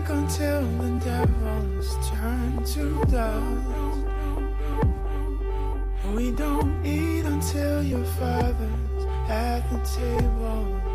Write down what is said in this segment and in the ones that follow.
drink until the devils turn to dust. We don't eat until your father's at the table.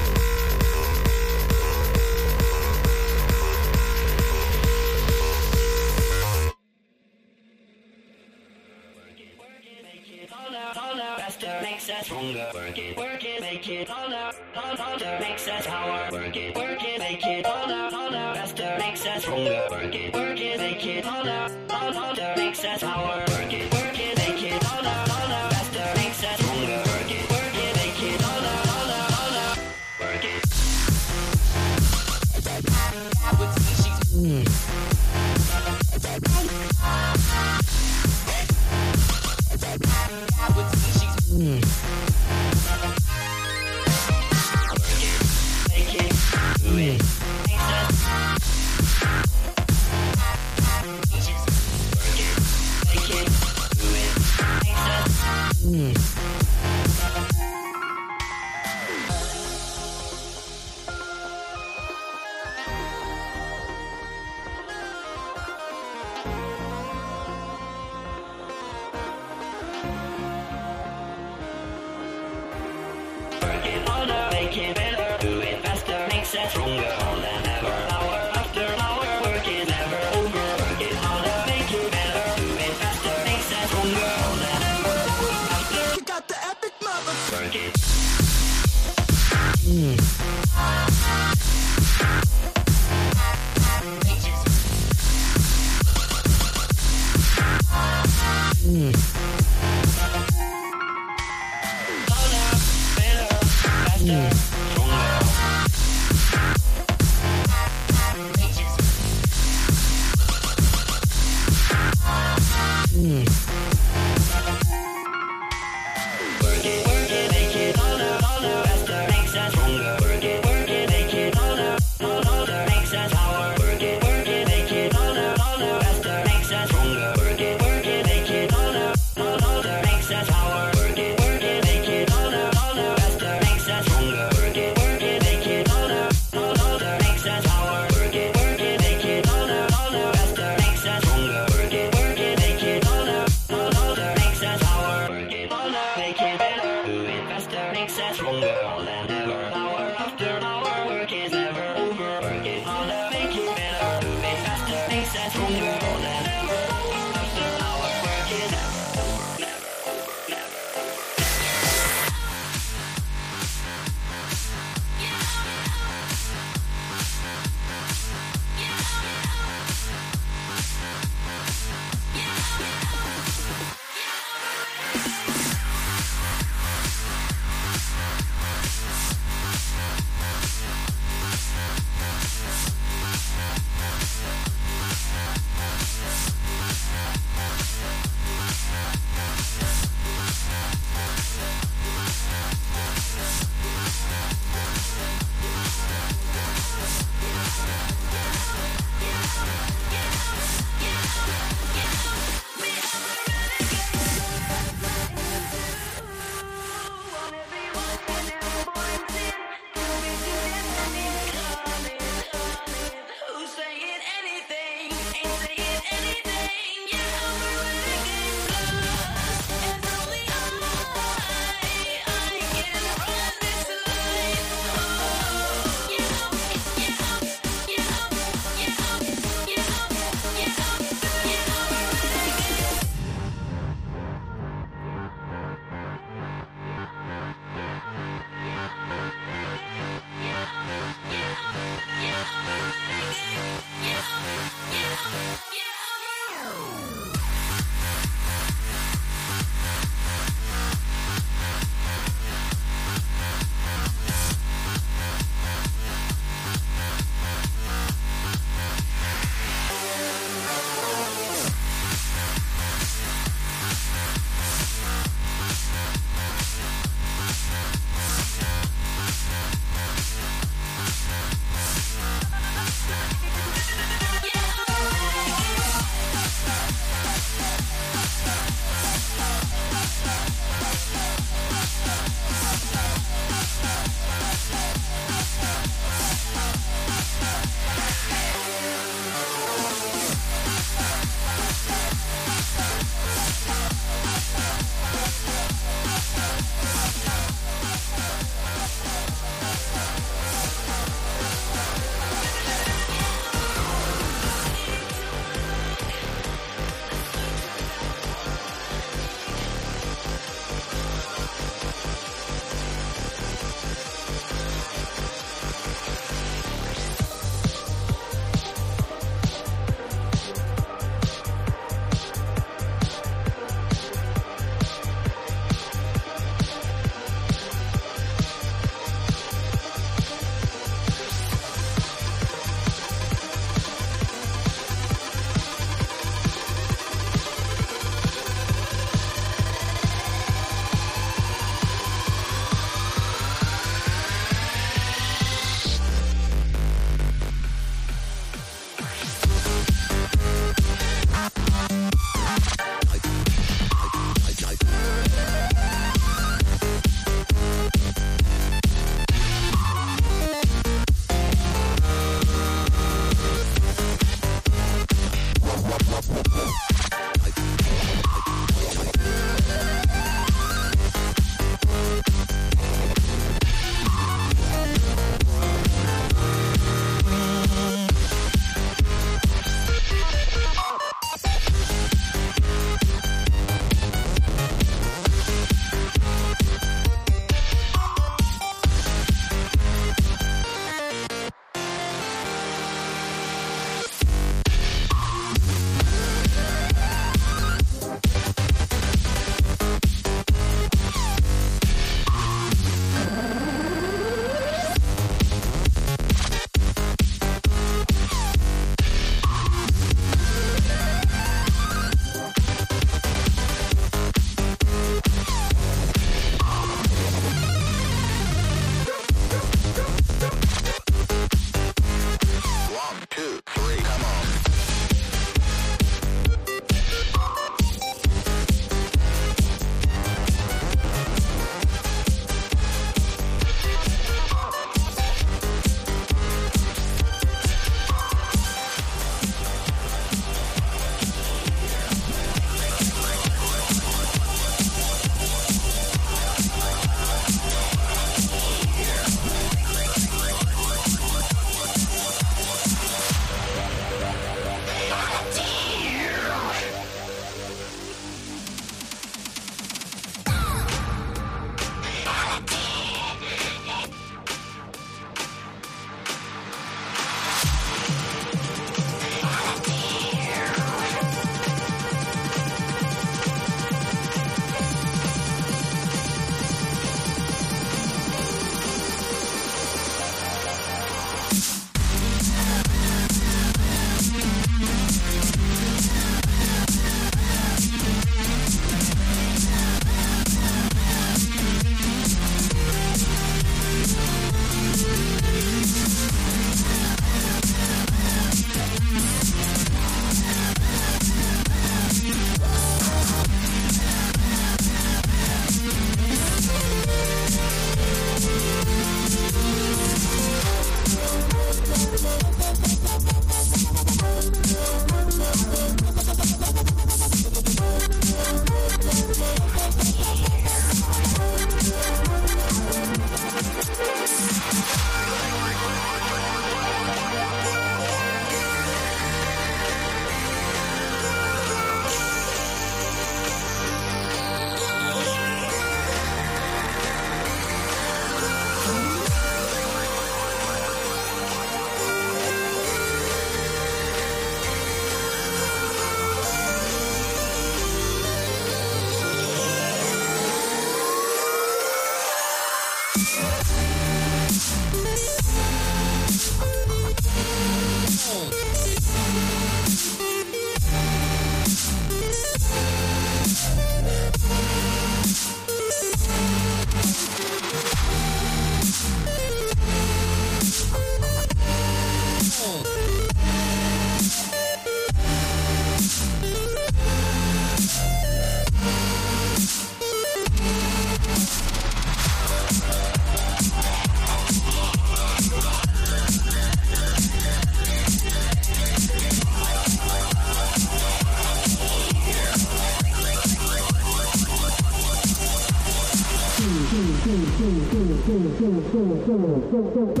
go, go, go.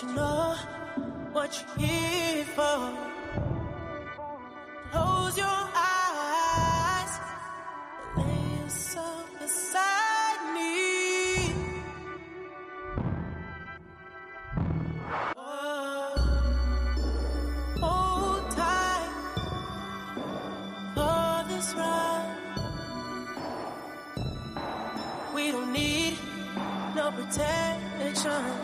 You know what you're here for. Close your eyes, lay yourself beside me. Oh, hold tight for this ride. We don't need no protection.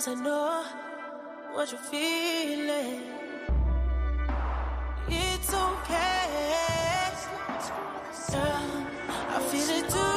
Cause I know what you're feeling. It's okay. Girl, I feel it too.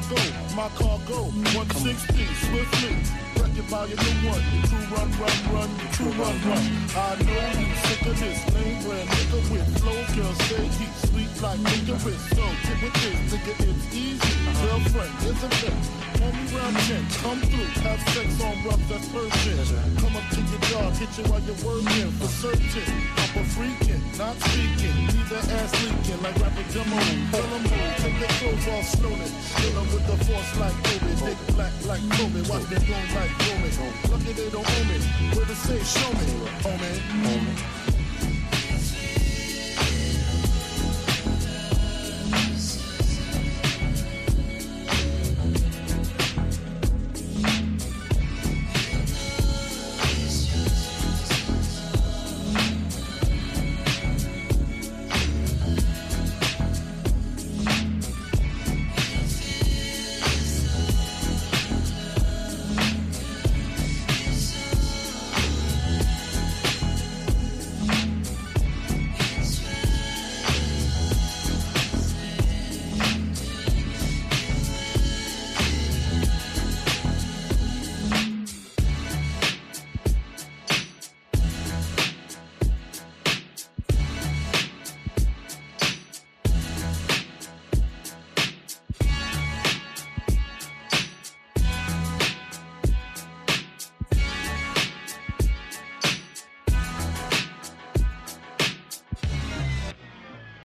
Cargo, my cargo, 160, swiftly. Wreck it by your new one. Your crew run, run, run, your crew run, run. I know you sick of this lame brand nigga with flow, girl, say heat sweet like licorice. So get with this, nigga, it's easy. Girlfriend, is a bitch. Homie round 10, come through, have sex on rough, that's urgent. Come up to your yard, hit you while you're working for certain. I'm a freaking, not speaking. Leave that ass leaking like rapper demo. Tell 'em who, take their clothes off slowly. The force like